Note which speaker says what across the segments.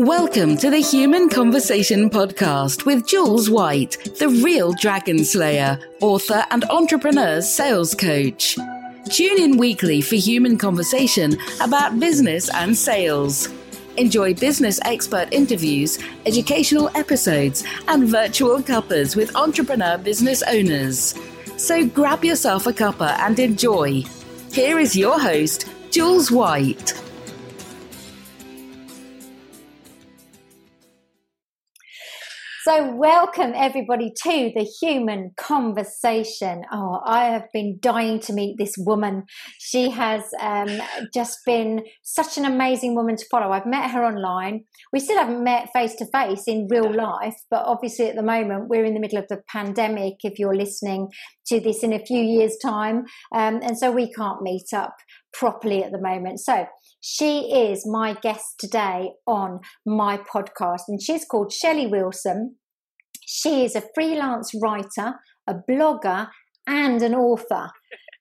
Speaker 1: Welcome to the Human Conversation Podcast with Jules White, the real dragon slayer, author, and entrepreneur sales coach. Tune in weekly for human conversation about business and sales. Enjoy business expert interviews, educational episodes, and virtual cuppers with entrepreneur business owners. So grab yourself a cuppa and enjoy. Here is your host, Jules White.
Speaker 2: So, welcome everybody to the human conversation. Oh, I have been dying to meet this woman. She has um, just been such an amazing woman to follow. I've met her online. We still haven't met face to face in real life, but obviously at the moment we're in the middle of the pandemic. If you're listening to this in a few years' time, um, and so we can't meet up properly at the moment. So, she is my guest today on my podcast, and she's called Shelley Wilson. She is a freelance writer, a blogger, and an author.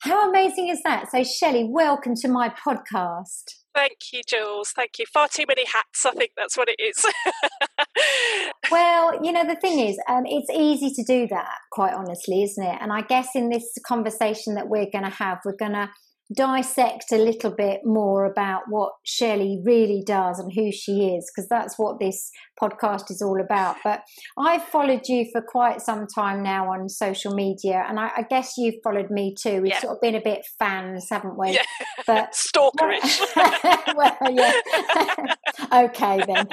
Speaker 2: How amazing is that? So, Shelley, welcome to my podcast.
Speaker 3: Thank you, Jules. Thank you. Far too many hats. I think that's what it is.
Speaker 2: well, you know, the thing is, um, it's easy to do that, quite honestly, isn't it? And I guess in this conversation that we're going to have, we're going to dissect a little bit more about what Shelley really does and who she is, because that's what this podcast is all about. But I've followed you for quite some time now on social media, and I, I guess you've followed me too. We've yeah. sort of been a bit fans, haven't we?
Speaker 3: Yeah. But stalkerish.
Speaker 2: well, yeah. okay then.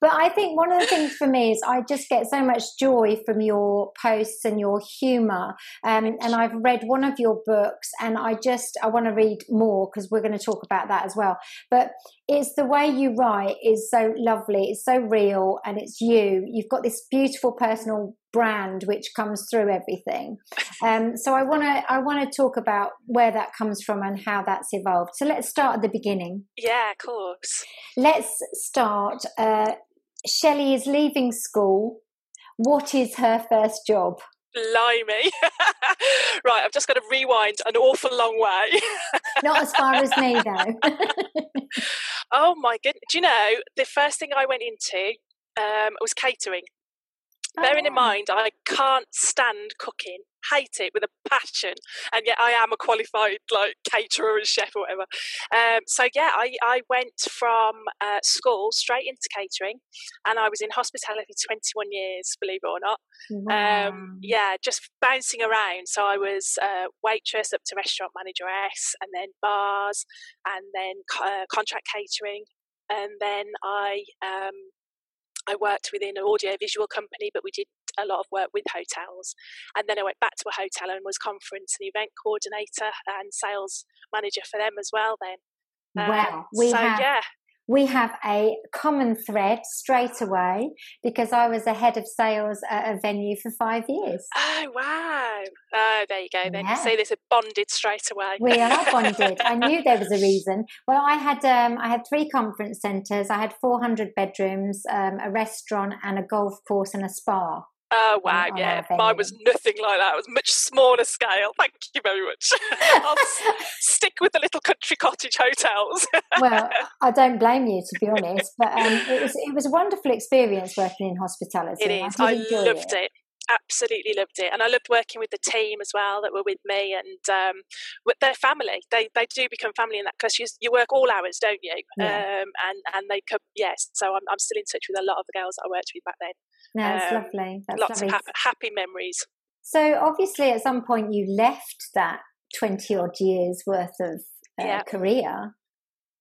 Speaker 2: but I think one of the things for me is I just get so much joy from your posts and your humour. Um, and I've read one of your books, and I just I want to read more because we're going to talk about that as well. But it's the way you write is so lovely it's so real and it's you. You've got this beautiful personal brand which comes through everything. Um, so i want to i want to talk about where that comes from and how that's evolved. So let's start at the beginning.
Speaker 3: Yeah of course.
Speaker 2: Let's start uh, shelley is leaving school. What is her first job
Speaker 3: Blimey. right, I've just got to rewind an awful long way.
Speaker 2: Not as far as me, though.
Speaker 3: oh my goodness. Do you know, the first thing I went into um, was catering. Oh. Bearing in mind, I can't stand cooking, hate it with a passion, and yet I am a qualified like caterer and chef or whatever. Um, so yeah, I, I went from uh, school straight into catering, and I was in hospitality 21 years, believe it or not. Um, wow. Um, yeah, just bouncing around. So I was uh, waitress up to restaurant manageress, and then bars, and then uh, contract catering, and then I um, I worked within an audiovisual company, but we did a lot of work with hotels. And then I went back to a hotel and was conference and event coordinator and sales manager for them as well. Then, um,
Speaker 2: wow, we so, have yeah we have a common thread straight away because I was a head of sales at a venue for five years.
Speaker 3: Oh, wow. Oh, there you go. Then yeah. you see there's a bonded straight away.
Speaker 2: We are bonded. I knew there was a reason. Well, I had um, I had three conference centres. I had 400 bedrooms, um, a restaurant, and a golf course and a spa.
Speaker 3: Oh wow, yeah. Mine was nothing like that. It was much smaller scale. Thank you very much. I'll stick with the little country cottage hotels.
Speaker 2: well, I don't blame you to be honest, but um, it was it was a wonderful experience working in hospitality.
Speaker 3: It is. I, I loved it. it absolutely loved it and i loved working with the team as well that were with me and um, with their family they they do become family in that because you, you work all hours don't you yeah. um, and and they come yes so I'm, I'm still in touch with a lot of the girls that i worked with back then
Speaker 2: that's um, lovely. That's
Speaker 3: lots
Speaker 2: lovely.
Speaker 3: of happy, happy memories.
Speaker 2: So obviously, at some point, you left that twenty odd years worth of uh, yeah. career.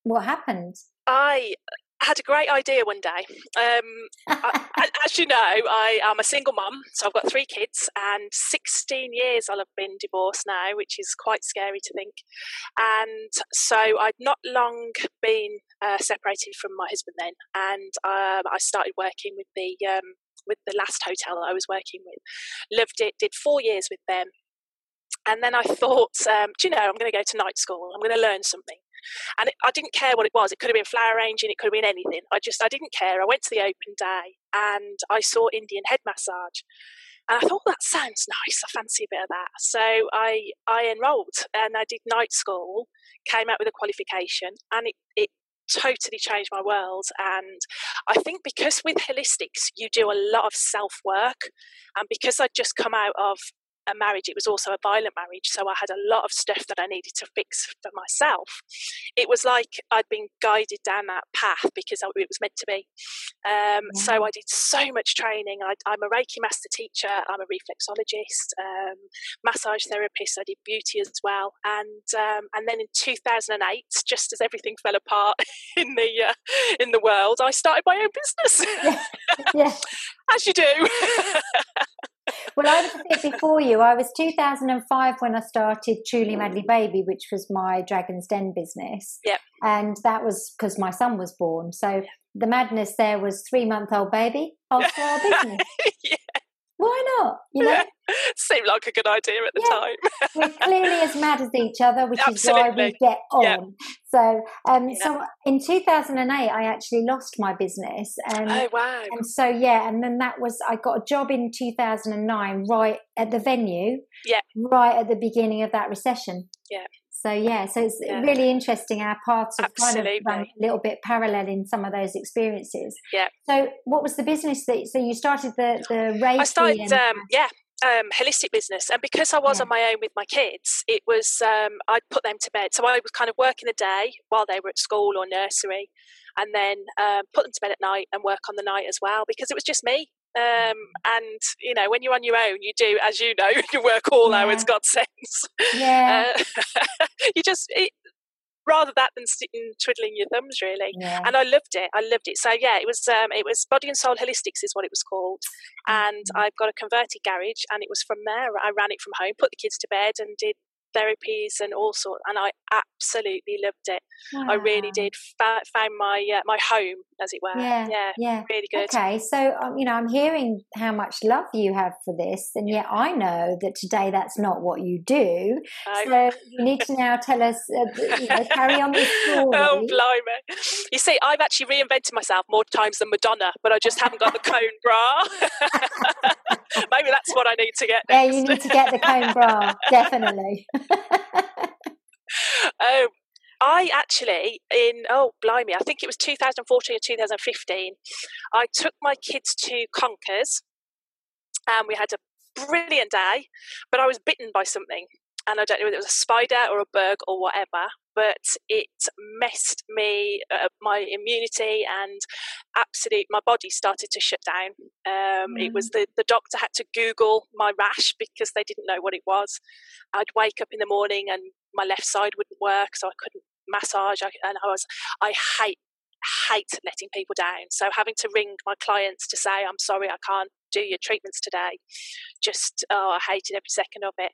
Speaker 2: What happened?
Speaker 3: I had a great idea one day. Um, I, as you know, I am a single mum, so I've got three kids, and 16 years I'll have been divorced now, which is quite scary to think. And so I'd not long been uh, separated from my husband then, and um, I started working with the um, with the last hotel that I was working with. Loved it, did four years with them. And then I thought, um, do you know, I'm going to go to night school. I'm going to learn something. And it, I didn't care what it was. It could have been flower arranging. It could have been anything. I just, I didn't care. I went to the open day and I saw Indian head massage. And I thought oh, that sounds nice. I fancy a bit of that. So I I enrolled and I did night school. Came out with a qualification, and it, it totally changed my world. And I think because with holistics, you do a lot of self work, and because I'd just come out of a marriage, it was also a violent marriage. So I had a lot of stuff that I needed to fix for myself. It was like I'd been guided down that path because it was meant to be. Um, yeah. So I did so much training. I, am a Reiki master teacher, I'm a reflexologist, um, massage therapist, I did beauty as well. And, um, and then in 2008, just as everything fell apart in the, uh, in the world, I started my own business.
Speaker 2: Yeah. yeah.
Speaker 3: as you do.
Speaker 2: well, I was a bit before you. I was 2005 when I started Truly Madly Baby, which was my Dragon's Den business.
Speaker 3: Yep.
Speaker 2: And that was because my son was born. So the madness there was three month old baby our business. yeah. Why not?
Speaker 3: You know, seemed like a good idea at the yeah.
Speaker 2: time. We're clearly as mad as each other, which Absolutely. is why we get on. Yeah. So, um, yeah. so in 2008, I actually lost my business.
Speaker 3: And, oh wow!
Speaker 2: And so yeah, and then that was I got a job in 2009, right at the venue.
Speaker 3: Yeah.
Speaker 2: Right at the beginning of that recession.
Speaker 3: Yeah.
Speaker 2: So yeah, so it's yeah. really interesting. Our paths have Absolutely. kind of run a little bit parallel in some of those experiences.
Speaker 3: Yeah.
Speaker 2: So what was the business that? So you started the the Reiki. I
Speaker 3: started. And, um, yeah. Um, holistic business, and because I was yeah. on my own with my kids, it was um, I'd put them to bed. So I was kind of working the day while they were at school or nursery, and then um, put them to bed at night and work on the night as well because it was just me. Um, and you know, when you're on your own, you do, as you know, you work all yeah. hours. God sends.
Speaker 2: Yeah.
Speaker 3: Uh, you just it, rather that than sitting twiddling your thumbs, really.
Speaker 2: Yeah.
Speaker 3: And I loved it. I loved it. So yeah, it was um, it was Body and Soul Holistics is what it was called. And mm-hmm. I've got a converted garage, and it was from there. I ran it from home, put the kids to bed, and did therapies and all sorts, and I absolutely loved it. I really did. Found my uh, my home, as it were.
Speaker 2: Yeah,
Speaker 3: yeah,
Speaker 2: yeah,
Speaker 3: really good.
Speaker 2: Okay, so um, you know, I'm hearing how much love you have for this, and yet I know that today that's not what you do. Oh. So you need to now tell us, uh, you know, carry on this story.
Speaker 3: oh, blimey! You see, I've actually reinvented myself more times than Madonna, but I just haven't got the cone bra. Maybe that's what I need to get.
Speaker 2: Next. Yeah, you need to get the cone bra, definitely.
Speaker 3: Um, I actually, in oh blimey, I think it was 2014 or 2015, I took my kids to Conkers, and we had a brilliant day. But I was bitten by something, and I don't know whether it was a spider or a bug or whatever, but it messed me, uh, my immunity, and absolutely my body started to shut down. Um, mm. It was mm. the, the doctor had to Google my rash because they didn't know what it was. I'd wake up in the morning and my left side wouldn't work, so I couldn't massage. I, and I was, I hate hate letting people down. So having to ring my clients to say, I'm sorry, I can't do your treatments today. Just, oh, I hated every second of it.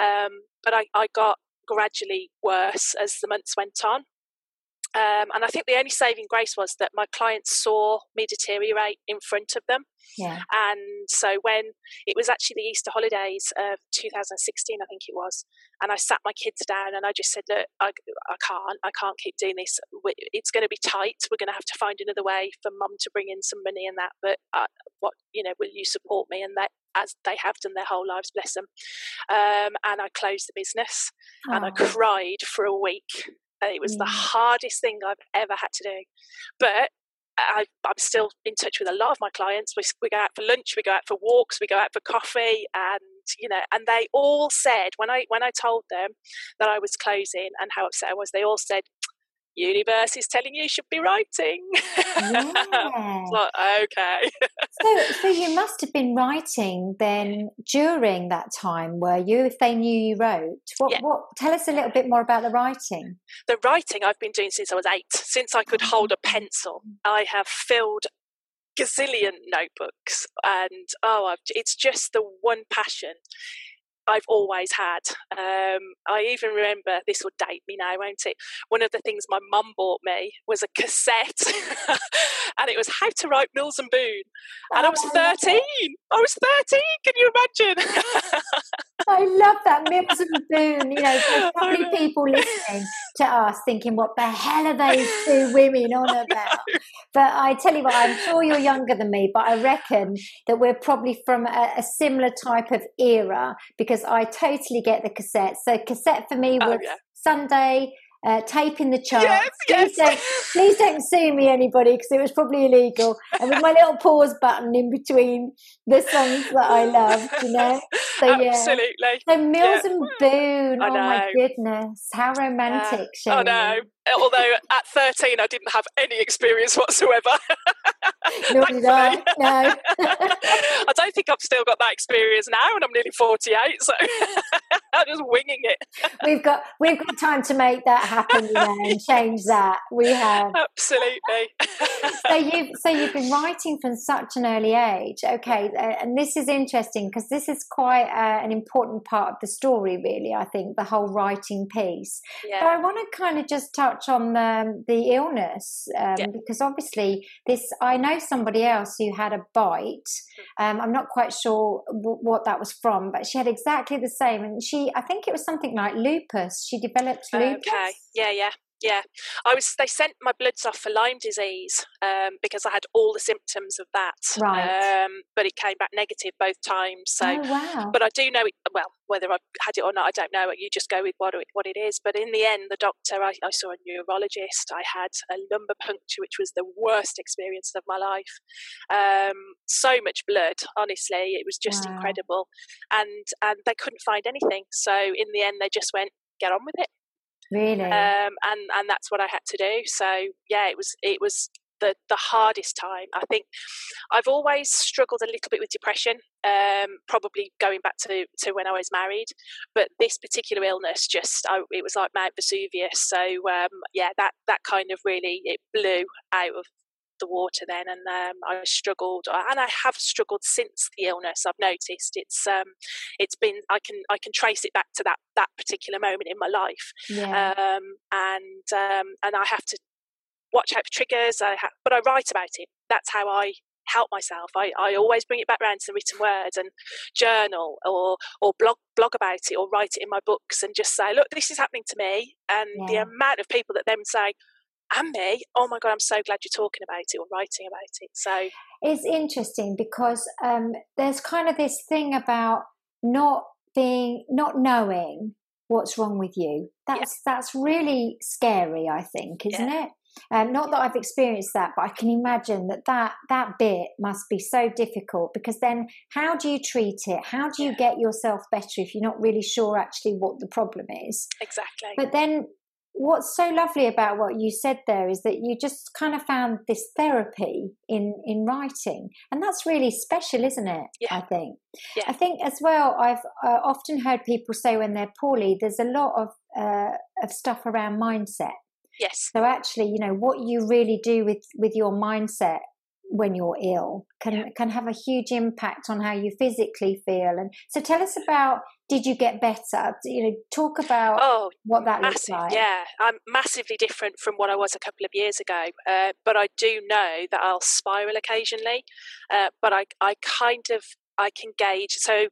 Speaker 3: Um, but I, I got gradually worse as the months went on. Um, and I think the only saving grace was that my clients saw me deteriorate in front of them.
Speaker 2: Yeah.
Speaker 3: And so when it was actually the Easter holidays of 2016, I think it was, and I sat my kids down and I just said, look, I, I can't, I can't keep doing this. It's going to be tight. We're going to have to find another way for mum to bring in some money and that. But uh, what, you know, will you support me? And that as they have done their whole lives, bless them. Um, and I closed the business oh. and I cried for a week. It was the mm. hardest thing I've ever had to do. But I, am still in touch with a lot of my clients. We, we go out for lunch, we go out for walks, we go out for coffee, and you know, and they all said when I when I told them that I was closing and how upset I was, they all said, universe is telling you you should be writing. Yeah. like, okay.
Speaker 2: so, so you must have been writing then during that time, were you? If they knew you wrote, what? Yeah. What? Tell us a little bit more about the writing.
Speaker 3: The writing I've been doing since I was eight. Since I could hold a pencil, I have filled gazillion notebooks, and oh, it's just the one passion I've always had. Um, I even remember this will date me now, won't it? One of the things my mum bought me was a cassette, and it was How to Write Mills and Boon, and oh, I was thirteen. I was thirteen. Can you imagine?
Speaker 2: I love that Mills and Boon. You know, there's probably people listening to us thinking, "What the hell are those two women on about?" But I tell you what, I'm sure you're younger than me, but I reckon that we're probably from a, a similar type of era because I totally get the cassette. So cassette for me oh, was oh, yeah. Sunday uh, taping the chart.
Speaker 3: Yes,
Speaker 2: please,
Speaker 3: yes.
Speaker 2: Don't, please don't sue me, anybody, because it was probably illegal. And with my little pause button in between the songs that I love, you know. So yeah.
Speaker 3: Absolutely.
Speaker 2: So Mills
Speaker 3: Yeah.
Speaker 2: and Boon.
Speaker 3: I
Speaker 2: Oh my goodness, how romantic!
Speaker 3: I
Speaker 2: Shirley.
Speaker 3: know. Although at 13, I didn't have any experience whatsoever.
Speaker 2: Nor did I. No.
Speaker 3: I don't think I've still got that experience now, and I'm nearly 48, so I'm just winging it.
Speaker 2: we've got we've got time to make that happen, you know, and change that. We have.
Speaker 3: Absolutely.
Speaker 2: so you've so you've been writing from such an early age okay uh, and this is interesting because this is quite uh, an important part of the story really i think the whole writing piece but
Speaker 3: yeah.
Speaker 2: i want to kind of just touch on the, the illness um,
Speaker 3: Yeah.
Speaker 2: because obviously this i know somebody else who had a bite
Speaker 3: Hmm.
Speaker 2: um, i'm not quite sure w- what that was from but she had exactly the same and she i think it was something like lupus she developed lupus
Speaker 3: Okay. Yeah, yeah. Yeah, I was. They sent my bloods off for Lyme disease um, because I had all the symptoms of that.
Speaker 2: Right.
Speaker 3: Um, but it came back negative both times. So,
Speaker 2: oh wow
Speaker 3: but I do know it. Well, whether I've had it or not, I don't know. You just go with what it, what it is. But in the end, the doctor, I, I saw a neurologist. I had a lumbar puncture, which was the worst experience of my life. Um, so much blood, honestly, it was just
Speaker 2: Wow.
Speaker 3: incredible. And and they couldn't find anything. So in the end, they just went, get on with it
Speaker 2: really
Speaker 3: um, and and that's what I had to do. So yeah, it was it was the the hardest time. I think I've always struggled a little bit with depression, um, probably going back to to when I was married. But this particular illness, just I, it was like Mount Vesuvius. So um, yeah, that that kind of really it blew out of the water then and um, I struggled and I have struggled since the illness I've noticed it's um it's been I can I can trace it back to that that particular moment in my life
Speaker 2: yeah
Speaker 3: um, and um, and I have to watch out for triggers. I ha- but I write about it. That's how I help myself. I, I always bring it back round to the written word and journal or or blog blog about it or write it in my books and just say, look, this is happening to me. And the amount of people that then say, and me, oh my god, I'm so glad you're talking about it or writing about it. So
Speaker 2: it's interesting because um, there's kind of this thing about not being not knowing what's wrong with you. That's that's really scary i think isn't it? Um, not that i've experienced that but i can imagine that that that bit must be so difficult because then how do you treat it? How do you
Speaker 3: Yeah.
Speaker 2: get yourself better if you're not really sure actually what the problem is?
Speaker 3: Exactly.
Speaker 2: but then what's so lovely about what you said there is that you just kind of found this therapy in in writing and that's really special isn't it
Speaker 3: Yeah.
Speaker 2: i think
Speaker 3: Yeah.
Speaker 2: i think as well i've uh, often heard people say when they're poorly there's a lot of uh, of stuff around mindset
Speaker 3: yes.
Speaker 2: so actually you know what you really do with with your mindset when you're ill can
Speaker 3: Yeah.
Speaker 2: can have a huge impact on how you physically feel and so tell us about did you get better you know talk about
Speaker 3: Oh,
Speaker 2: what that looks
Speaker 3: massive
Speaker 2: like
Speaker 3: yeah i'm massively different from what i was a couple of years ago uh, but i do know that i'll spiral occasionally uh, but i i kind of i can gauge so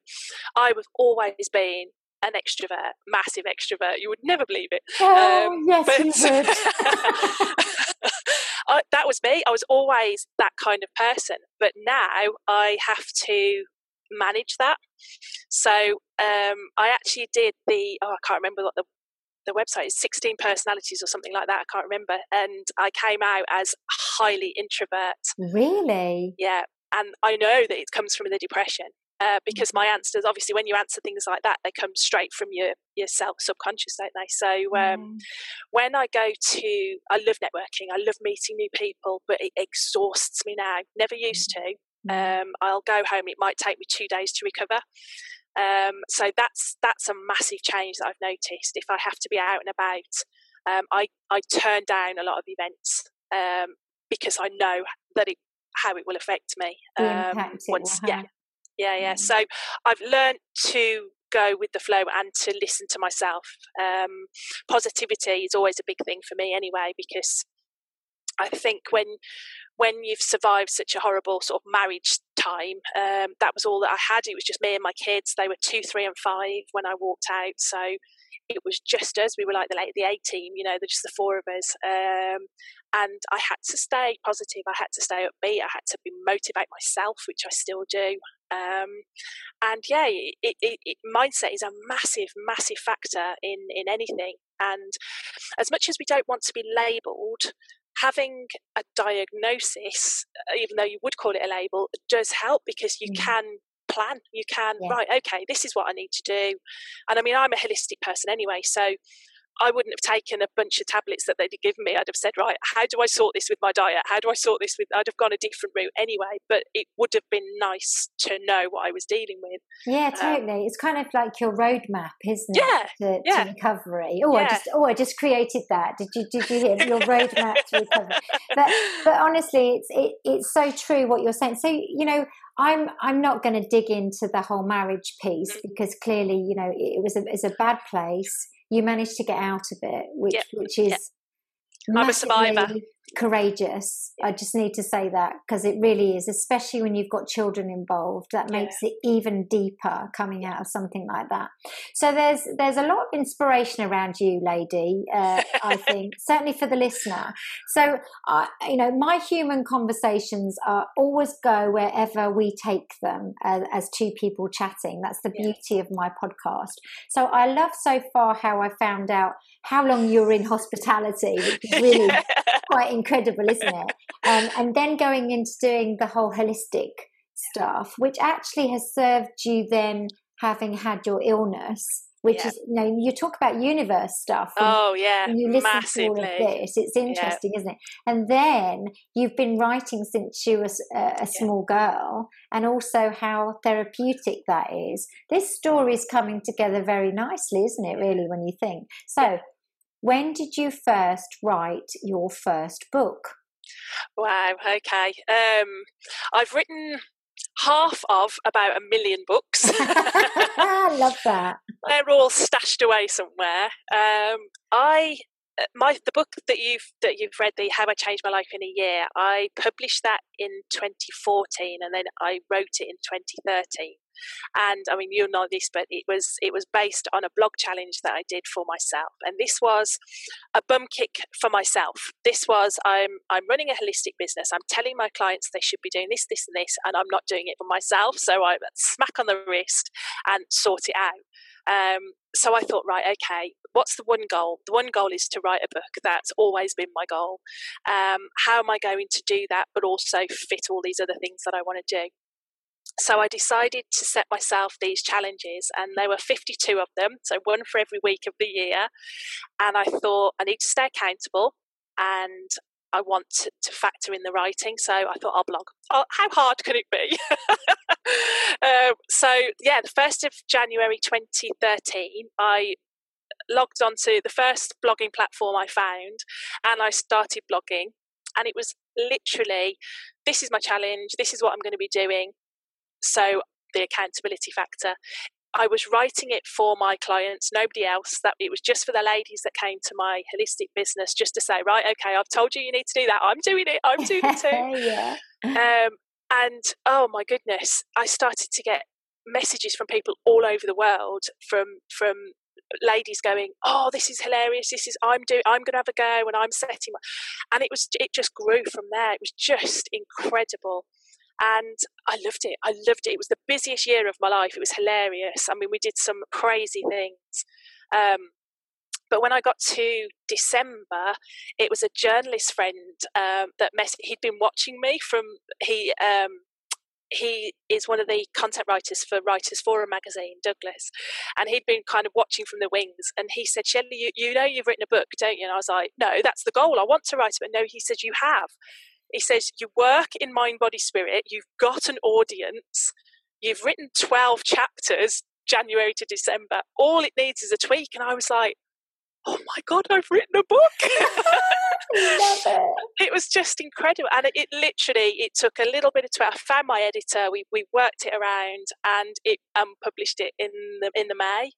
Speaker 3: i was always been an extrovert massive extrovert you would never believe it
Speaker 2: Oh,
Speaker 3: Um,
Speaker 2: yes,
Speaker 3: but
Speaker 2: you would.
Speaker 3: I, that was me i was always that kind of person but now i have to manage that so um, i actually did the oh i can't remember what the the website is 16 personalities or something like that i can't remember and i came out as highly introvert
Speaker 2: really?
Speaker 3: yeah and i know that it comes from the depression uh, because my answers obviously when you answer things like that they come straight from your your self subconscious don't they so um, when I go to, I love networking, I love meeting new people, but it exhausts me now. Never used to. Um, I'll go home. It might take me two days to recover. Um, so that's that's a massive change that I've noticed. If I have to be out and about, um, I I turn down a lot of events um, because I know that it how it will affect me. Um, once, yeah, yeah, yeah.
Speaker 2: Mm.
Speaker 3: So I've learned to go with the flow and to listen to myself. Um, positivity is always a big thing for me anyway, because I think when when you've survived such a horrible sort of marriage time, um, that was all that I had. It was just me and my kids. They were two, three, and five when I walked out. So it was just us. We were like the late the A team, you know, just the four of us. Um, and I had to stay positive. I had to stay upbeat. I had to be motivate myself, which I still do. Um, and yeah, it, it, it, mindset is a massive, massive factor in, in anything. And as much as we don't want to be labelled, having a diagnosis, uh, even though you would call it a label, does help because you mm. can plan. You can, yeah. right, okay, this is what I need to do. And I mean, I'm a holistic person anyway, so I wouldn't have taken a bunch of tablets that they'd given me. I'd have said, right, how do I sort this with my diet? How do I sort this with? I'd have gone a different route anyway. But it would have been nice to know what I was dealing with.
Speaker 2: Yeah, um, totally. Um, it's kind of like your roadmap, isn't it? Yeah, to, yeah. to recovery. Oh, yeah. I just oh, I just created that. Did you did you hear your roadmap to recovery? But but honestly, it's it, it's so true what you're saying. So you know, I'm I'm not going to dig into the whole marriage piece mm. because clearly, you know, it was a it's a bad place you managed to get out of it, which yep. which is. Yep.
Speaker 3: I'm a survivor
Speaker 2: courageous. I just need to say that because it really is, especially when you've got children involved. That makes yeah. it even deeper coming out of something like that. So there's there's a lot of inspiration around you, lady. Uh, I think certainly for the listener. So uh, you know, my human conversations are always go wherever we take them as, as two people chatting. That's the beauty yeah. of my podcast. So I love so far how I found out how long you're in hospitality, which is really quite incredible, isn't it? Um, and then going into doing the whole holistic stuff, which actually has served you then having had your illness. Which yeah. is, you know, you talk about universe stuff.
Speaker 3: oh yeah,
Speaker 2: you listen Massively. to all of this. It's interesting, yeah. isn't it? And then you've been writing since you were a, a small yeah. girl, and also how therapeutic that is. This story is coming together very nicely, isn't it? Really, when you think so. When did you first write your first book?
Speaker 3: Wow, okay. Um, I've written half of about a million books.
Speaker 2: I love that.
Speaker 3: They're all stashed away somewhere. Um, I my the book that you've that you've read, the How I Changed My Life in a Year, I published that in 2014, and then I wrote it in 2013. And I mean, you'll know this, but it was it was based on a blog challenge that I did for myself, and this was a bum kick for myself. This was I'm I'm running a holistic business. I'm telling my clients they should be doing this, this, and this, and I'm not doing it for myself. So I smack on the wrist and sort it out. Um, so I thought, right, okay, what's the one goal? The one goal is to write a book. That's always been my goal. Um, how am I going to do that, but also fit all these other things that I want to do? So I decided to set myself these challenges, and there were 52 of them, so one for every week of the year. And I thought I need to stay accountable and I want to, to factor in the writing. So I thought I'll blog. Oh, how hard could it be? um, so, yeah, the 1st of January 2013, I logged onto the first blogging platform I found and I started blogging. And it was literally this is my challenge, this is what I'm going to be doing. So the accountability factor. I was writing it for my clients, nobody else. That it was just for the ladies that came to my holistic business, just to say, right, okay, I've told you you need to do that. I'm doing it. I'm doing it too.
Speaker 2: yeah.
Speaker 3: Um, and oh my goodness, I started to get messages from people all over the world, from from ladies going, "Oh, this is hilarious! This is I'm doing. I'm going to have a go, and I'm setting." My, and it was it just grew from there. It was just incredible and I loved it. I loved it. It was the busiest year of my life. It was hilarious. I mean, we did some crazy things. Um, but when I got to December, it was a journalist friend um, that mess- he'd been watching me from he um, he is one of the content writers for Writers Forum magazine, Douglas, and he'd been kind of watching from the wings. And he said, "Shelley, you, you know you've written a book, don't you?" And I was like, "No, that's the goal. I want to write it." But no, he said, "You have." He says, You work in mind, body, spirit, you've got an audience, you've written 12 chapters, January to December. All it needs is a tweak. And I was like, Oh my God, I've written a book.
Speaker 2: it.
Speaker 3: it. was just incredible. And it, it, literally, it took a little bit of time. I found my editor, we, we worked it around and it um, published it in the, in the May.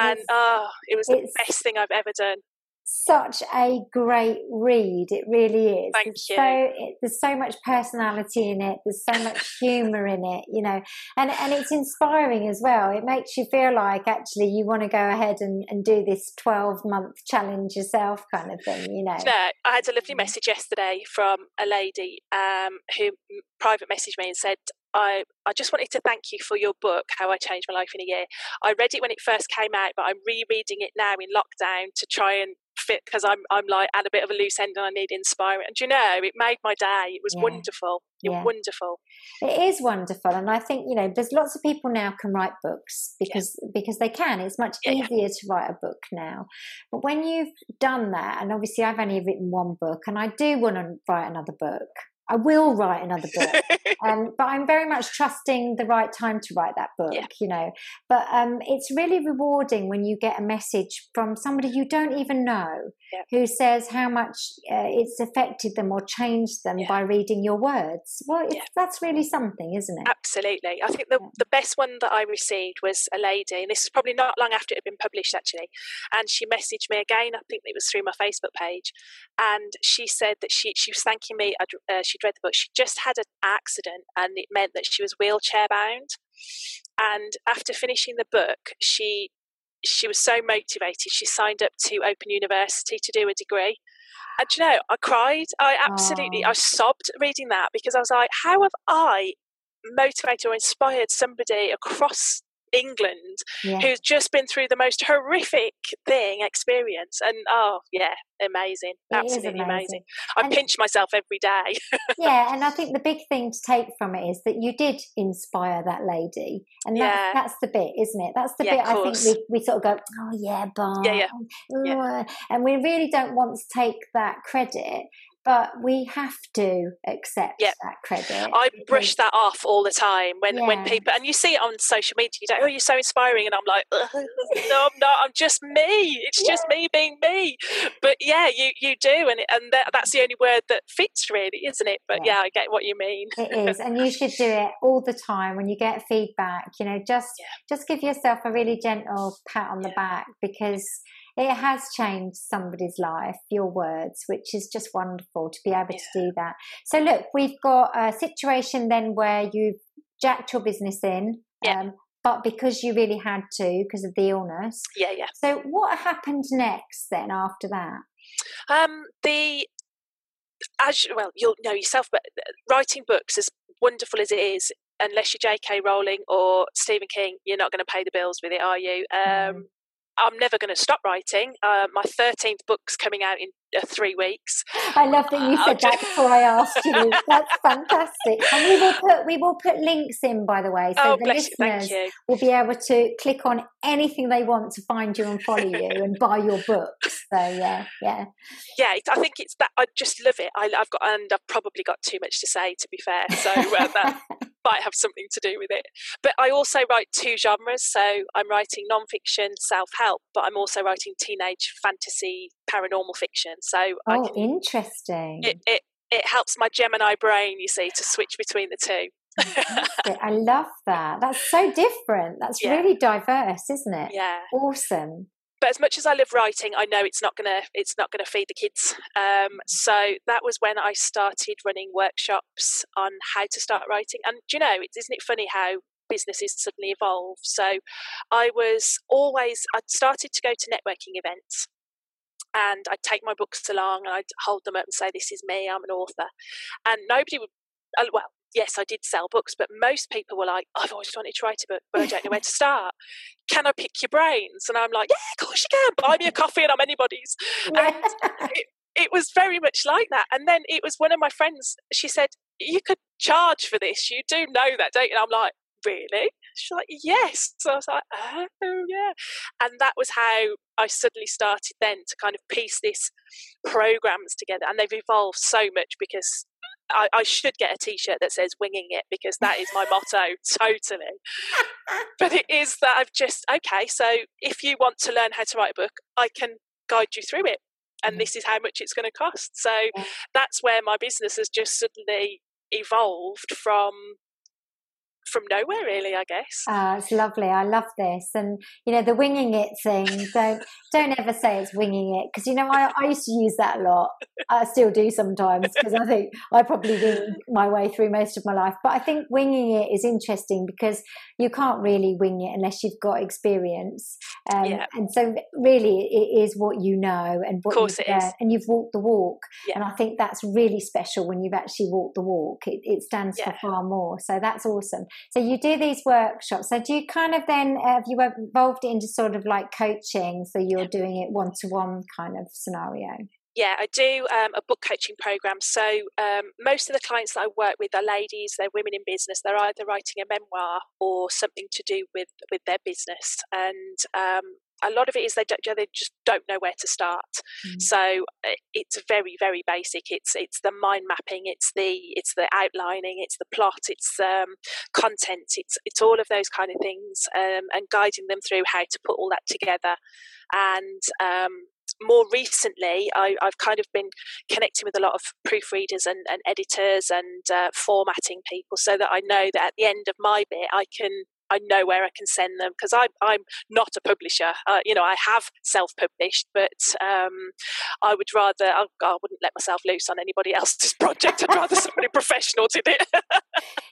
Speaker 3: And oh, it was the best thing I've ever done
Speaker 2: such a great read. It really is.
Speaker 3: Thank
Speaker 2: there's
Speaker 3: you.
Speaker 2: So it, there's so much personality in it. There's so much humour in it. You know, and and it's inspiring as well. It makes you feel like actually you want to go ahead and, and do this 12 month challenge yourself, kind of thing. You know.
Speaker 3: No, I had a lovely message yesterday from a lady um, who private messaged me and said, I, I just wanted to thank you for your book, How I Changed My Life in a Year. I read it when it first came out, but I'm rereading it now in lockdown to try and fit because I'm I'm like at a bit of a loose end and I need inspiring. And you know, it made my day. It was yeah. wonderful. Yeah. Wonderful.
Speaker 2: It is wonderful, and I think you know, there's lots of people now can write books because yeah. because they can. It's much easier to write a book now. But when you've done that, and obviously I've only written one book, and I do want to write another book. I will write another book, um, but I'm very much trusting the right time to write that book. Yeah. You know, but um, it's really rewarding when you get a message from somebody you don't even know yeah. who says how much uh, it's affected them or changed them yeah. by reading your words. Well, that's really something, isn't it?
Speaker 3: Absolutely. I think the the best one that I received was a lady, and this is probably not long after it had been published actually, and she messaged me again. I think it was through my Facebook page, and she said that she she was thanking me. Uh, she'd read the book. She just had an accident, and it meant that she was wheelchair bound. And after finishing the book, she she was so motivated. She signed up to Open University to do a degree. And you know, I cried. I absolutely, oh. I sobbed reading that because I was like, how have I motivated or inspired somebody across England yeah. who's just been through the most horrific thing experience. And oh, yeah, amazing. It Absolutely amazing. amazing. I and, pinch myself every day.
Speaker 2: yeah, and I think the big thing to take from it is that you did inspire that lady. And that's, yeah. that's the bit, isn't it? That's the yeah, bit I think we, we sort of go, oh, yeah, but. Yeah, yeah. yeah. Oh, and we really don't want to take that credit but we have to accept that credit.
Speaker 3: I brush that off all the time when, yeah. when people, and you see it on social media, you go, oh, you're so inspiring. And I'm like, no, I'm not. I'm just me. It's yeah. just me being me. But yeah, you, you do. And, and that, that's the only word that fits, really, isn't it? But yeah, yeah I get what you mean.
Speaker 2: it is. And you should do it all the time when you get feedback. You know, just, just give yourself a really gentle pat on the back because it has changed somebody's life, your words, which is just wonderful to be able yeah. to do that. So, look, we've got a situation then where you've jacked your business in. Yeah. Um, but because you really had to because of the illness.
Speaker 3: Yeah, yeah.
Speaker 2: So what happened next then after that?
Speaker 3: Um, the as well, you'll know yourself, but writing books, as wonderful as it is, unless you're J.K. Rowling or Stephen King, you're not going to pay the bills with it, are you? Um, I'm never going to stop writing. Uh, my 13th book's coming out in uh, three weeks.
Speaker 2: I love that you uh, said that before I asked you. That's fantastic. And we will put we will put links in, by the way, so
Speaker 3: oh,
Speaker 2: the listeners
Speaker 3: you,
Speaker 2: will be able to click on anything they want to find you and follow you and buy your books. So yeah, yeah,
Speaker 3: yeah. I think it's that. I just love it. I, have got and I've probably got too much to say, to be fair. So uh, that might have something to do with it. But I also write two genres. So I'm writing non-fiction, self-help, but I'm also writing teenage fantasy, paranormal fiction. So
Speaker 2: oh, can, interesting.
Speaker 3: It, it it helps my Gemini brain, you see, to switch between the two.
Speaker 2: I love that. That's so different. That's yeah. really diverse, isn't it?
Speaker 3: Yeah.
Speaker 2: Awesome
Speaker 3: but as much as I love writing, I know it's not gonna it's not gonna feed the kids. Um, so that was when I started running workshops on how to start writing. And you know, isn't it funny how businesses suddenly evolve? So I was always I started to go to networking events. And I'd take my books along and I'd hold them up and say, This is me, I'm an author. And nobody would, uh, well, yes, I did sell books, but most people were like, I've always wanted to write a book, but I don't know where to start. Can I pick your brains? And I'm like, yeah, of course you can. Buy me a coffee and I'm anybody's. And it, it was very much like that. And then it was one of my friends, she said, you could charge for this. You do know that, don't you? And I'm like, really? She's like, yes. So I was like, oh, yeah. And that was how I suddenly started then to kind of piece this programs together. And they've evolved so much because I, I, should get a T-shirt that says "winging it" because that is my motto, totally. But it is that I've just okay. So if you want to learn how to write a book, I can guide you through it, and mm. this is how much it's going to cost. So that's where my business has just suddenly evolved from from nowhere, really. I guess.
Speaker 2: Uh, it's lovely. I love this, and you know the winging it thing. Don't don't ever say it's winging it because you know I, I used to use that a lot. I still do sometimes because I think I probably wing my way through most of my life. But I think winging it is interesting because you can't really wing it unless you've got experience. Um, yeah. And so really, it is what you know and what
Speaker 3: of course it is.
Speaker 2: and you've walked the walk. Yeah. And I think that's really special when you've actually walked the walk. It, it stands yeah. for far more. So that's awesome. So you do these workshops. So do you kind of then have you evolved into sort of like coaching? So you're doing it one to one kind of scenario.
Speaker 3: Yeah, I do um, a book coaching program. So um, most of the clients that I work with are ladies. They're women in business. They're either writing a memoir or something to do with with their business. And um, a lot of it is they don't, they just don't know where to start. Mm. So uh, it's very very basic. It's it's the mind mapping. It's the it's the outlining. It's the plot. It's um, content. It's it's all of those kind of things, um, and guiding them through how to put all that together. And um, more recently, I, have kind of been connecting with a lot of proofreaders and, and editors and uh, formatting people so that I know that at the end of my bit, I can I know where I can send them because I'm I'm not a publisher. Uh, you know, I have self-published, but um, I would rather I, I, wouldn't let myself loose on anybody else's project. I'd rather somebody professional did it.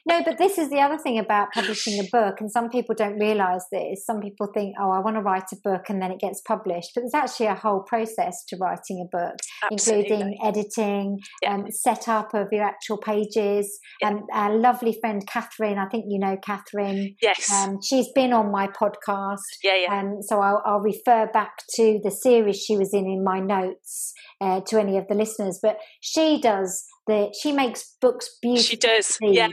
Speaker 2: no, but this is the other thing about publishing a book, and some people don't realise this. Some people think, oh, I want to write a book and then it gets published, but there's actually a whole process to writing a book, Absolutely. including editing, yeah. um, setup of your actual pages. Yeah. And our lovely friend Catherine, I think you know Catherine.
Speaker 3: Yes.
Speaker 2: Um, she's been on my podcast.
Speaker 3: Yeah, yeah.
Speaker 2: Um, so I'll, I'll, refer back to the series she was in in my notes uh, to any of the listeners. But she does the she makes books beautiful.
Speaker 3: She does. Yeah,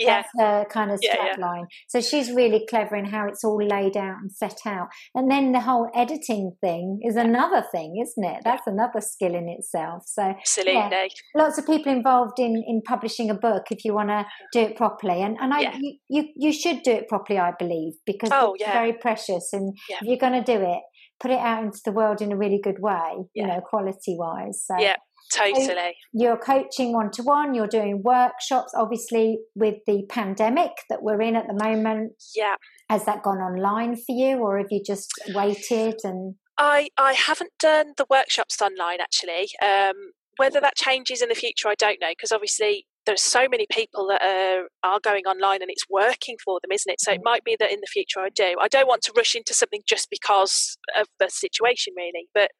Speaker 2: yeah. That's her kind of strapline. Yeah, yeah. So she's really clever in how it's all laid out and set out. And then the whole editing thing is another thing, isn't it? That's another skill in itself. So
Speaker 3: absolutely,
Speaker 2: lots of people involved in in publishing a book if you want to do it properly. And and I you, you, you should do it properly, I believe, because oh, it's very precious. And if you're going to do it, put it out into the world in a really good way, you know, quality wise. So
Speaker 3: yeah, Totally.
Speaker 2: You're coaching one to one, you're doing workshops, obviously, with the pandemic that we're in at the moment.
Speaker 3: Yeah.
Speaker 2: Has that gone online for you, or have you just waited and?
Speaker 3: I, I haven't done the workshops online actually. Um, whether that changes in the future, I don't know, because obviously there's so many people that are, are going online and it's working for them, isn't it? So it mm. might be that in the future I do. I don't want to rush into something just because of the situation, really. But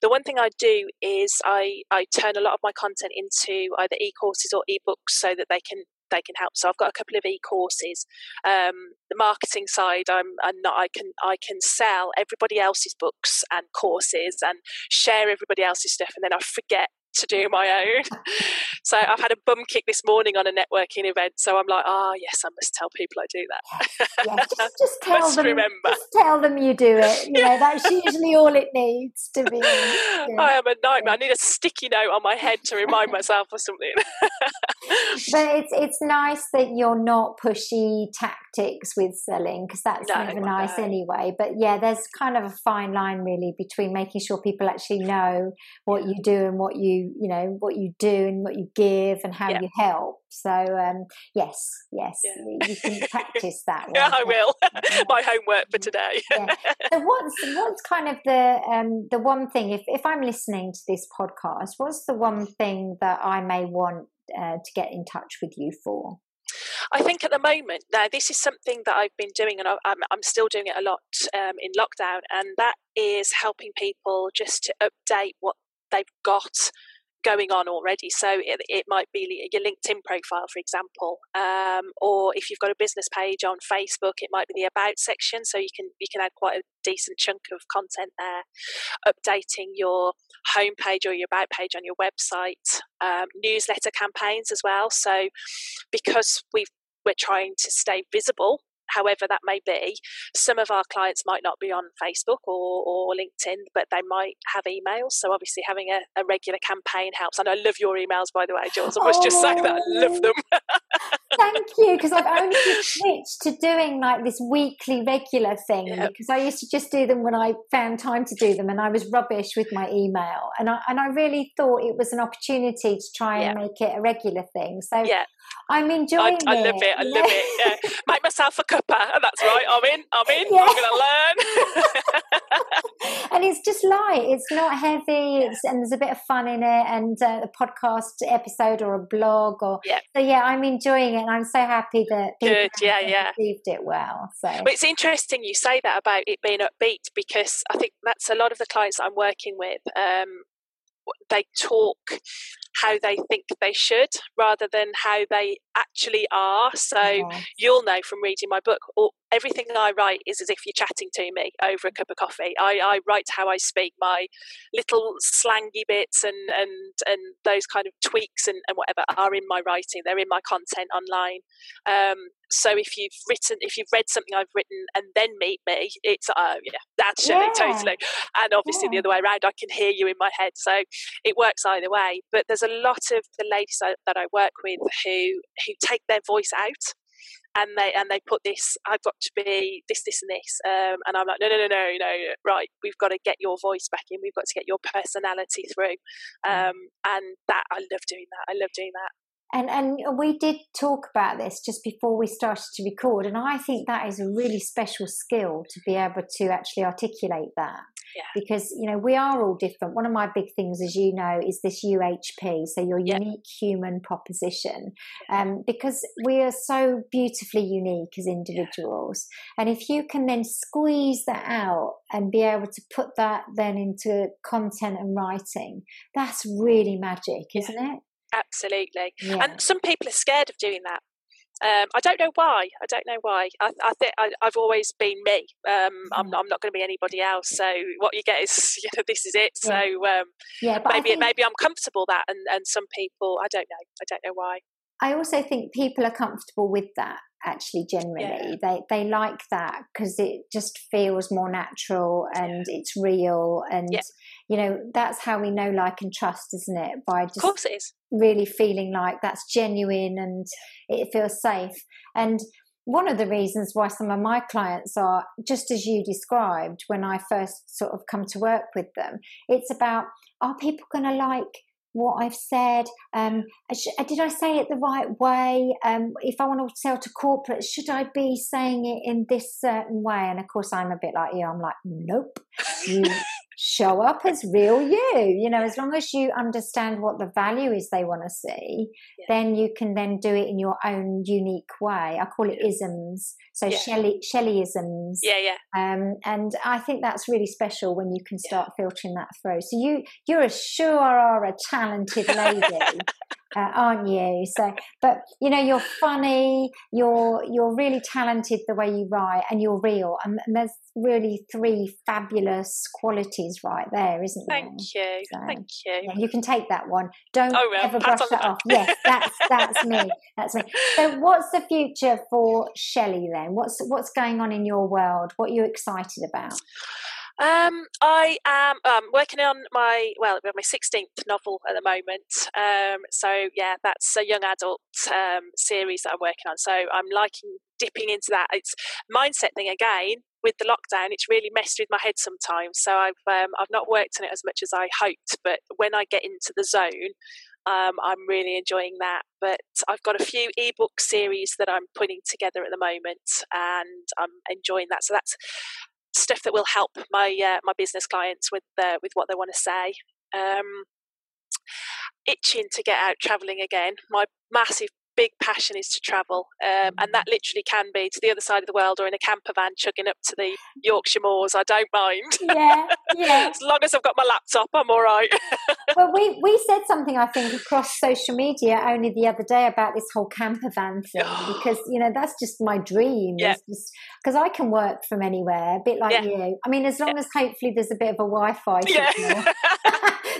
Speaker 3: the one thing I do is I, I turn a lot of my content into either e courses or e books so that they can they can help. So I've got a couple of e-courses. Um, the marketing side, I'm, I'm, not. I can I can sell everybody else's books and courses and share everybody else's stuff, and then I forget to do my own. so I've had a bum kick this morning on a networking event. So I'm like, oh yes, I must tell people I do that.
Speaker 2: Yeah, just, just tell them. Remember. Just tell them you do it. You know, that's usually all it needs to be.
Speaker 3: Yeah. I am a nightmare. I need a sticky note on my head to remind myself of something.
Speaker 2: but it's it's nice that you're not pushy tactics with selling because that's no, never nice no. anyway. But yeah, there's kind of a fine line really between making sure people actually know what you do and what you you know what you do and what you give and how yeah. you help. So um, yes yes yeah. you can practice that
Speaker 3: yeah i will. my homework for today.
Speaker 2: Yeah. so what's what's kind of the um, the one thing if, if i'm listening to this podcast what's the one thing that i may want uh, to get in touch with you for?
Speaker 3: I think at the moment, now this is something that I've been doing, and I'm, I'm still doing it a lot um, in lockdown, and that is helping people just to update what they've got going on already. So it, it might be your LinkedIn profile, for example, um, or if you've got a business page on Facebook, it might be the about section. So you can you can add quite a decent chunk of content there, updating your homepage or your about page on your website, um, newsletter campaigns as well. So because we've we're trying to stay visible however that may be. Some of our clients might not be on Facebook or, or LinkedIn, but they might have emails. So obviously having a, a regular campaign helps. And I love your emails, by the way, Jules. I must oh. just say that I love oh. them.
Speaker 2: thank you because I've only switched to doing like this weekly regular thing yep. because I used to just do them when I found time to do them and I was rubbish with my email and I and I really thought it was an opportunity to try and make it a regular thing. So
Speaker 3: yeah.
Speaker 2: I'm enjoying
Speaker 3: I, I love it. I love it. Yeah. Make myself a cuppa. That's right. I'm in. I'm in. Yeah. I'm going to
Speaker 2: learn. and it's just light. It's not heavy. It's and there's a bit of fun in it. And uh, the podcast episode or a blog or
Speaker 3: yeah.
Speaker 2: So yeah, I'm enjoying it. And I'm so happy that
Speaker 3: good. Yeah, yeah.
Speaker 2: Received it well. So.
Speaker 3: But it's interesting you say that about it being upbeat because I think that's a lot of the clients I'm working with. Um, they talk how they think they should rather than how they actually are. So you'll know from reading my book, or everything I write is as if you're chatting to me over a cup of coffee. I, I write how I speak, my little slangy bits and, and, and those kind of tweaks and, and whatever are in my writing. They're in my content online. Um, so if you've written, if you've read something I've written and then meet me, it's oh yeah, that's Shelley yeah. totally. And obviously yeah. the other way around, I can hear you in my head. So it works either way. But there's a lot of the ladies that I work with who who take their voice out and they and they put this i've got to be this this and this um, and i'm like no no no no no right we've got to get your voice back in we've got to get your personality through mm. um, and that i love doing that i love doing that
Speaker 2: and and we did talk about this just before we started to record and i think that is a really special skill to be able to actually articulate that.
Speaker 3: Yeah.
Speaker 2: because you know we are all different. One of my big things as you know is this uhp so your yeah. unique human proposition. Um, because we are so beautifully unique as individuals. Yeah. and if you can then squeeze that out and be able to put that then into content and writing that's really magic isn't it
Speaker 3: Absolutely. Yeah. And some people are scared of doing that. Um, I don't know why. I don't know why. I, I think I, have always been me. Um, I'm, mm. I'm, not going to be anybody else. So what you get is, you know, this is it. So um,
Speaker 2: yeah,
Speaker 3: maybe
Speaker 2: think,
Speaker 3: maybe I'm comfortable that, and and some people, I don't know. I don't know why.
Speaker 2: I also think people are comfortable with that actually generally yeah. they they like that because it just feels more natural and yeah. it's real and yeah. You know that's how we know like and trust isn't it by just
Speaker 3: of course it is
Speaker 2: really feeling like that's genuine and it feels safe and one of the reasons why some of my clients are just as you described when I first sort of come to work with them it's about are people going to like what I've said. Um, did I say it the right way? Um, if I want to sell to corporate, should I be saying it in this certain way? And of course, I'm a bit like you. I'm like, nope. You show up as real you. You know, as long as you understand what the value is they want to see, yeah. then you can then do it in your own unique way. I call it isms. So yeah. Shelley Shelleyisms.
Speaker 3: Yeah, yeah.
Speaker 2: Um, and I think that's really special when you can start filtering that through. So you you are a sure are a talented lady. uh, aren't you? So, but you know, you're funny, you're you're really talented the way you write, and you're real. And, and there's really three fabulous qualities right there, isn't
Speaker 3: there? Thank you, so, thank you.
Speaker 2: Yeah, you can take that one. Don't oh, well, ever brush that off. Yes, that's that's me. That's me. So, what's the future for Shelley then? What's what's going on in your world? What are you excited about?
Speaker 3: Um, I am um, working on my well, my sixteenth novel at the moment. Um, so yeah, that's a young adult um, series that I'm working on. So I'm liking dipping into that. It's mindset thing again with the lockdown. It's really messed with my head sometimes. So I've um, I've not worked on it as much as I hoped. But when I get into the zone, um, I'm really enjoying that. But I've got a few ebook series that I'm putting together at the moment, and I'm enjoying that. So that's stuff that will help my uh, my business clients with uh, with what they want to say. Um, itching to get out traveling again. My massive big passion is to travel, um, and that literally can be to the other side of the world or in a camper van chugging up to the Yorkshire moors. I don't mind.
Speaker 2: Yeah, yeah.
Speaker 3: as long as I've got my laptop, I'm all right.
Speaker 2: well, we we said something I think across social media only the other day about this whole camper van thing because you know that's just my dream.
Speaker 3: Yeah.
Speaker 2: Because I can work from anywhere, a bit like yeah. you. I mean, as long yeah. as hopefully there's a bit of a Wi-Fi. Yeah.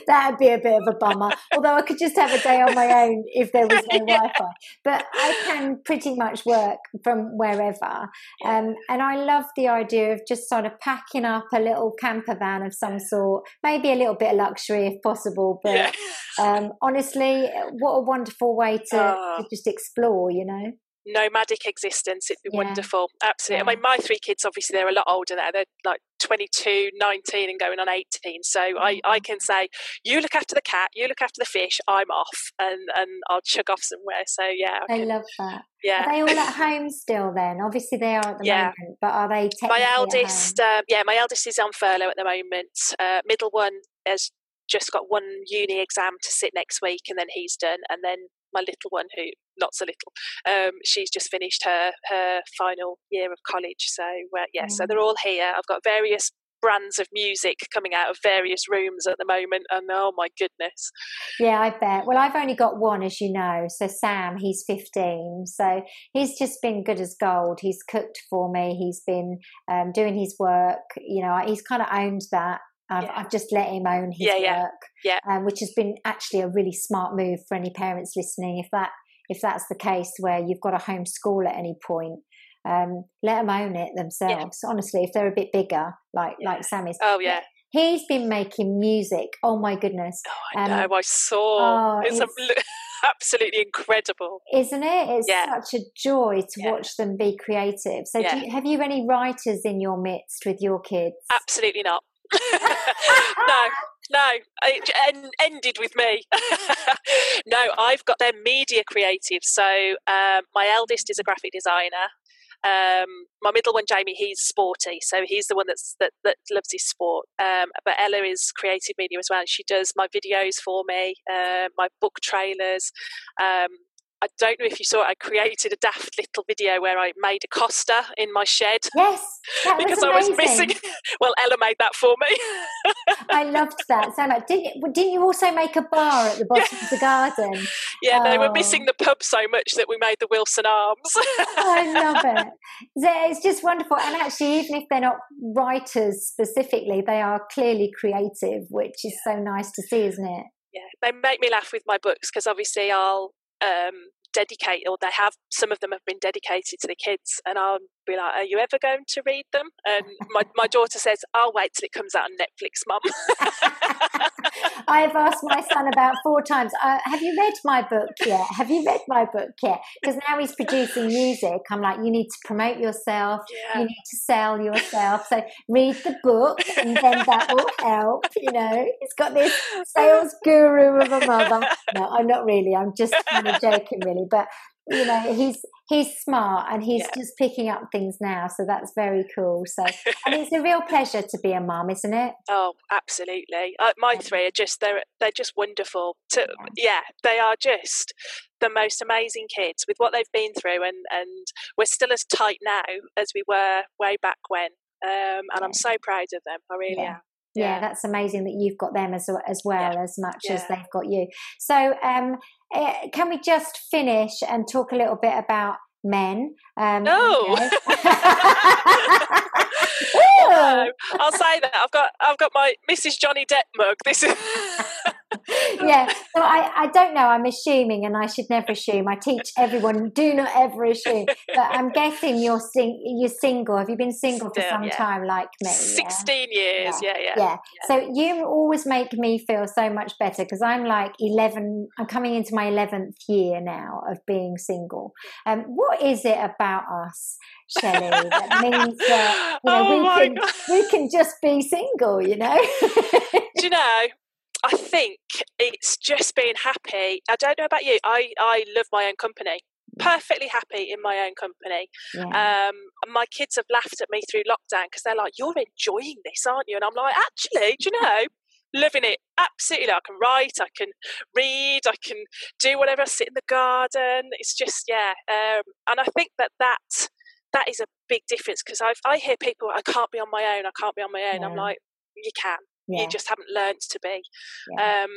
Speaker 2: That'd be a bit of a bummer. Although I could just have a day on my own if there was no yeah. Wi-Fi. But I can pretty much work from wherever. Um, and I love the idea of just sort of packing up a little camper van of some sort, maybe a little bit of luxury if possible. But yeah. um, honestly, what a wonderful way to, uh, to just explore, you know?
Speaker 3: Nomadic existence. It'd be
Speaker 2: Yeah.
Speaker 3: wonderful. Absolutely. I mean, my three kids, obviously, they're a lot older now. They're like 22, 19, and going on 18. So I,
Speaker 2: Mm-hmm.
Speaker 3: I can say, you look after the cat, you look after the fish, I'm off, and, and I'll chug off somewhere. So yeah, I
Speaker 2: I
Speaker 3: can,
Speaker 2: love that.
Speaker 3: yeah.
Speaker 2: Are they all at home still then? Obviously they are at the
Speaker 3: Yeah.
Speaker 2: moment, but are they
Speaker 3: my eldest, um, yeah, my eldest is on furlough at the moment. Uh, middle one has just got one uni exam to sit next week, and then he's done. And then my little one, who not so little, um, she's just finished her her final year of college. So uh, yeah, so
Speaker 2: Mm.
Speaker 3: they're all here. I've got various brands of music coming out of various rooms at the moment, and oh my goodness,
Speaker 2: Yeah, I bet. Well, I've only got one, as you know. So Sam, he's 15. So he's just been good as gold. He's cooked for me. He's been um, doing his work. You know, he's kind of owned that. I've,
Speaker 3: Yeah.
Speaker 2: I've just let him own his
Speaker 3: Yeah, yeah,
Speaker 2: work.
Speaker 3: yeah.
Speaker 2: Um, which has been actually a really smart move for any parents listening. If that if that's the case where you've got to homeschool at any point, um, let them own it themselves. Honestly, if they're a bit bigger, like like Sam is.
Speaker 3: oh yeah,
Speaker 2: He's been making music. Oh my goodness.
Speaker 3: oh, I
Speaker 2: Um,
Speaker 3: know. I saw
Speaker 2: oh,
Speaker 3: it's,
Speaker 2: it's-
Speaker 3: a, absolutely incredible.
Speaker 2: isn't it? It's such a joy to watch them be creative. So, you, have you any writers in your midst with your kids?
Speaker 3: Absolutely not. No, no. It en- ended with me. no, I've got their media creative. So um, my eldest is a graphic designer. Um, my middle one, Jamie, he's sporty, so he's the one that's that, that loves his sport. Um, but Ella is creative media as well. She does my videos for me, uh, my book trailers. Um, I don't know if you saw it. I created a daft little video where I made a Costa in my shed
Speaker 2: Yes, that
Speaker 3: because
Speaker 2: was
Speaker 3: I was missing. Well, Ella made that for me.
Speaker 2: I loved that so much. Didn't, you- didn't you also make a bar at the bottom of the garden?
Speaker 3: yeah, they were
Speaker 2: Oh.
Speaker 3: missing the pub so much that we made the Wilson Arms.
Speaker 2: I love it. It's just wonderful. And actually, even if they're not writers specifically, they are clearly creative, which is so nice to see, isn't it?
Speaker 3: yeah, they make me laugh with my books because obviously I'll um, dedicate, or they have some of them have been dedicated to the kids, and I'll be like, "Are you ever going to read them?" And my my daughter says, "I'll wait till it comes out on Netflix, Mum."
Speaker 2: I have asked my son about four times, uh, have you read my book yet? Have you read my book yet? Because now he's producing music. I'm like, you need to promote yourself.
Speaker 3: yeah,
Speaker 2: You need to sell yourself. So read the book and then that will help. You know, it's got this sales guru of a mother. No, I'm not really. I'm just kind of joking, really. But you know, he's he's smart and he's
Speaker 3: Yeah.
Speaker 2: just picking up things now. So that's very cool. So and it's a real pleasure to be a mum, isn't it?
Speaker 3: Oh, absolutely. Uh, my three are just they're they're just wonderful. To yeah, they are just the most amazing kids with what they've been through, and and we're still as tight now as we were way back when. Um, and I'm so proud of them. I really
Speaker 2: Yeah.
Speaker 3: am.
Speaker 2: Yeah, that's amazing that you've got them as as well as much as they've got you. So, um, eh, can we just finish and talk a little bit about men? Um,
Speaker 3: No.
Speaker 2: you know?
Speaker 3: No, I'll say that I've got I've got my Mrs. Johnny Depp mug. This is
Speaker 2: yeah, so I, I don't know. I'm assuming, and I should never assume. I teach everyone do not ever assume. But I'm guessing you're sing- you're single. Have you been single for some
Speaker 3: yeah.
Speaker 2: time, like me? yeah?
Speaker 3: sixteen years. Yeah, yeah.
Speaker 2: yeah. So you always make me feel so much better because I'm like 11, I'm coming into my 11th year now of being single. Um, what is it about us, Shelley, that means that you know,
Speaker 3: oh
Speaker 2: we, can,
Speaker 3: god!
Speaker 2: we can just be single, you know?
Speaker 3: Do you know? I think it's just being happy. I don't know about you. I I love my own company. Perfectly happy in my own company.
Speaker 2: yeah.
Speaker 3: Um, my kids have laughed at me through lockdown because they're like, "You're enjoying this, aren't you?" And I'm like, "Actually, do you know?" Loving it absolutely. I can write, I can read, I can do whatever. I sit in the garden. It's just yeah. Um, and I think that that that is a big difference because I I hear people, "I can't be on my own. I can't be on my own." I'm like, "You can.
Speaker 2: Yeah.
Speaker 3: You just haven't learned to be."
Speaker 2: Yeah.
Speaker 3: Um,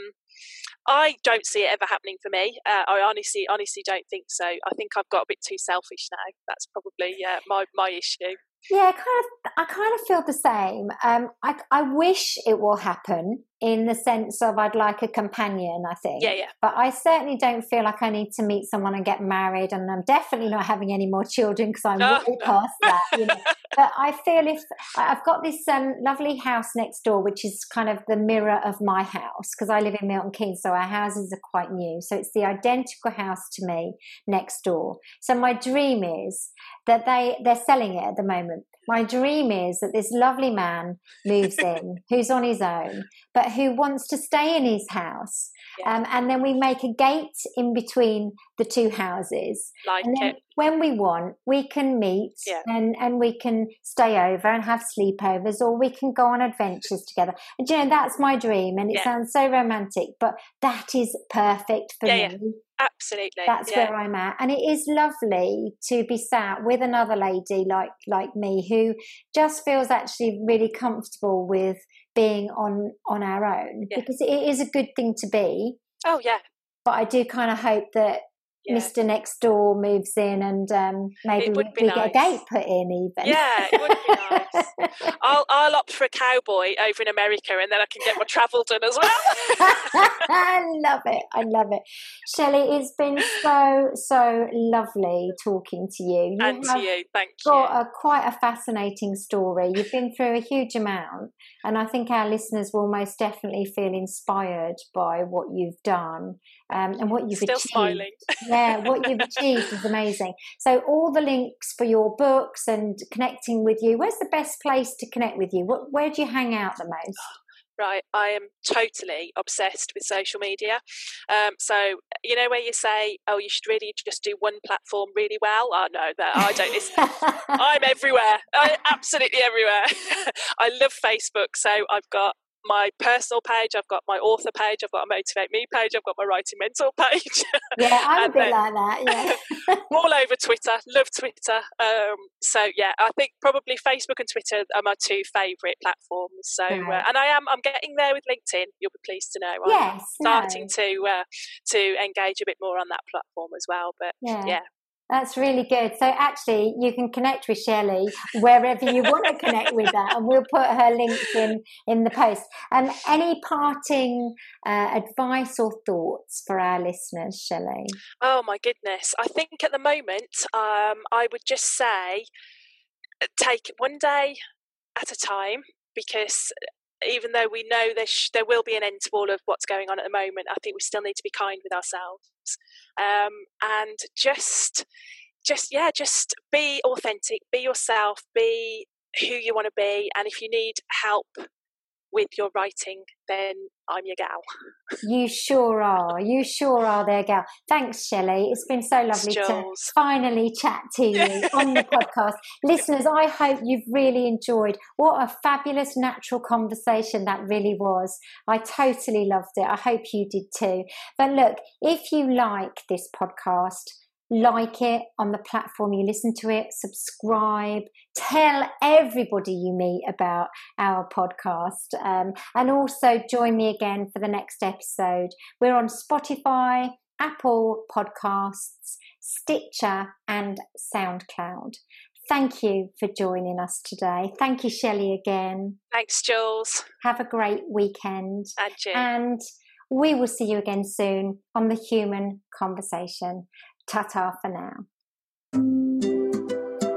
Speaker 3: I don't see it ever happening for me. Uh, I honestly, honestly don't think so. I think I've got a bit too selfish now. That's probably uh, my my issue.
Speaker 2: Yeah, kind of. I kind of feel the same. Um, I I wish it will happen in the sense of I'd like a companion. I think.
Speaker 3: Yeah, yeah.
Speaker 2: But I certainly don't feel like I need to meet someone and get married, and I'm definitely not having any more children because I'm
Speaker 3: No,
Speaker 2: way
Speaker 3: no.
Speaker 2: past that. You know, but I feel if I've got this um, lovely house next door, which is kind of the mirror of my house because I live in Milton Keynes, so our houses are quite new. So it's the identical house to me next door. So my dream is that they they're selling it at the moment. My dream is that this lovely man moves in, who's on his own, but who wants to stay in his house. Yeah. Um, and then we make a gate in between the two houses.
Speaker 3: Like
Speaker 2: and then
Speaker 3: it.
Speaker 2: when we want, we can meet
Speaker 3: Yeah.
Speaker 2: and, and we can stay over and have sleepovers or we can go on adventures together. And you know, that's my dream. And it
Speaker 3: Yeah.
Speaker 2: sounds so romantic, but that is perfect for me.
Speaker 3: yeah. Absolutely.
Speaker 2: That's where I'm at, and it is lovely to be sat with another lady like like me who just feels actually really comfortable with being on on our own
Speaker 3: Yeah.
Speaker 2: because it is a good thing to be.
Speaker 3: Oh yeah.
Speaker 2: But I do kind of hope that
Speaker 3: Yeah.
Speaker 2: Mr. Next Door moves in and um, maybe we, we get a gate put in even.
Speaker 3: Yeah, it would be nice. I'll I'll opt for a cowboy over in America, and then I can get my travel done as well.
Speaker 2: I love it. I love it. Shelley, it's been so, so lovely talking to you. You
Speaker 3: and to you, thank you.
Speaker 2: got a, quite a fascinating story. You've been through a huge amount, and I think our listeners will most definitely feel inspired by what you've done um, and what you've
Speaker 3: Still
Speaker 2: achieved.
Speaker 3: smiling.
Speaker 2: yeah, what you've achieved is amazing. So, all the links for your books and connecting with you. Where's the best place to connect with you? What, where do you hang out the most?
Speaker 3: Right, I am totally obsessed with social media. Um, so you know where you say, "Oh, you should really just do one platform really well." Oh no, that I don't. It's, I'm everywhere. I absolutely everywhere. I love Facebook, so I've got my personal page, I've got my author page, I've got a motivate me page, I've got my writing mentor page.
Speaker 2: yeah, I'm a bit like that. Yeah.
Speaker 3: all over Twitter. Love Twitter. Um, so yeah, I think probably Facebook and Twitter are my two favourite platforms. So uh, and I am I'm getting there with LinkedIn. You'll be pleased to know. I'm
Speaker 2: yes.
Speaker 3: starting
Speaker 2: no.
Speaker 3: to uh, to engage a bit more on that platform as well. But
Speaker 2: Yeah.
Speaker 3: yeah.
Speaker 2: That's really good. So actually, you can connect with Shelley wherever you want to connect with her, and we'll put her links in in the post. Um, any parting uh, advice or thoughts for our listeners, Shelley?
Speaker 3: Oh my goodness! I think at the moment, um, I would just say uh, take one day at a time because even though we know there sh- there will be an end to all of what's going on at the moment, I think we still need to be kind with ourselves. Um, and just just yeah, just be authentic, be yourself, be who you want to be, and if you need help with your writing, then I'm your gal.
Speaker 2: You sure are. You sure are there, gal. Thanks, Shelley. It's been so lovely to finally chat to you on the podcast. Listeners, I hope you've really enjoyed. What a fabulous natural conversation that really was. I totally loved it. I hope you did too. But look, if you like this podcast, like it on the platform you listen to it, subscribe, tell everybody you meet about our podcast, um, and also join me again for the next episode. We're on Spotify, Apple Podcasts, Stitcher, and SoundCloud. Thank you for joining us today. Thank you, Shelley, again.
Speaker 3: Thanks, Jules.
Speaker 2: Have a great weekend.
Speaker 3: And you.
Speaker 2: And we will see you again soon on the Human Conversation. Ta ta for now.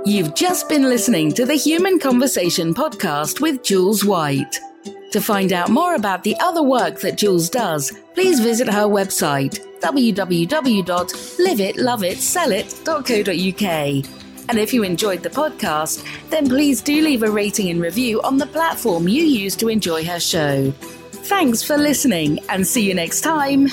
Speaker 1: You've just been listening to the Human Conversation podcast with Jules White. To find out more about the other work that Jules does, please visit her website www.liveitloveitsellit.co.uk. And if you enjoyed the podcast, then please do leave a rating and review on the platform you use to enjoy her show. Thanks for listening and see you next time.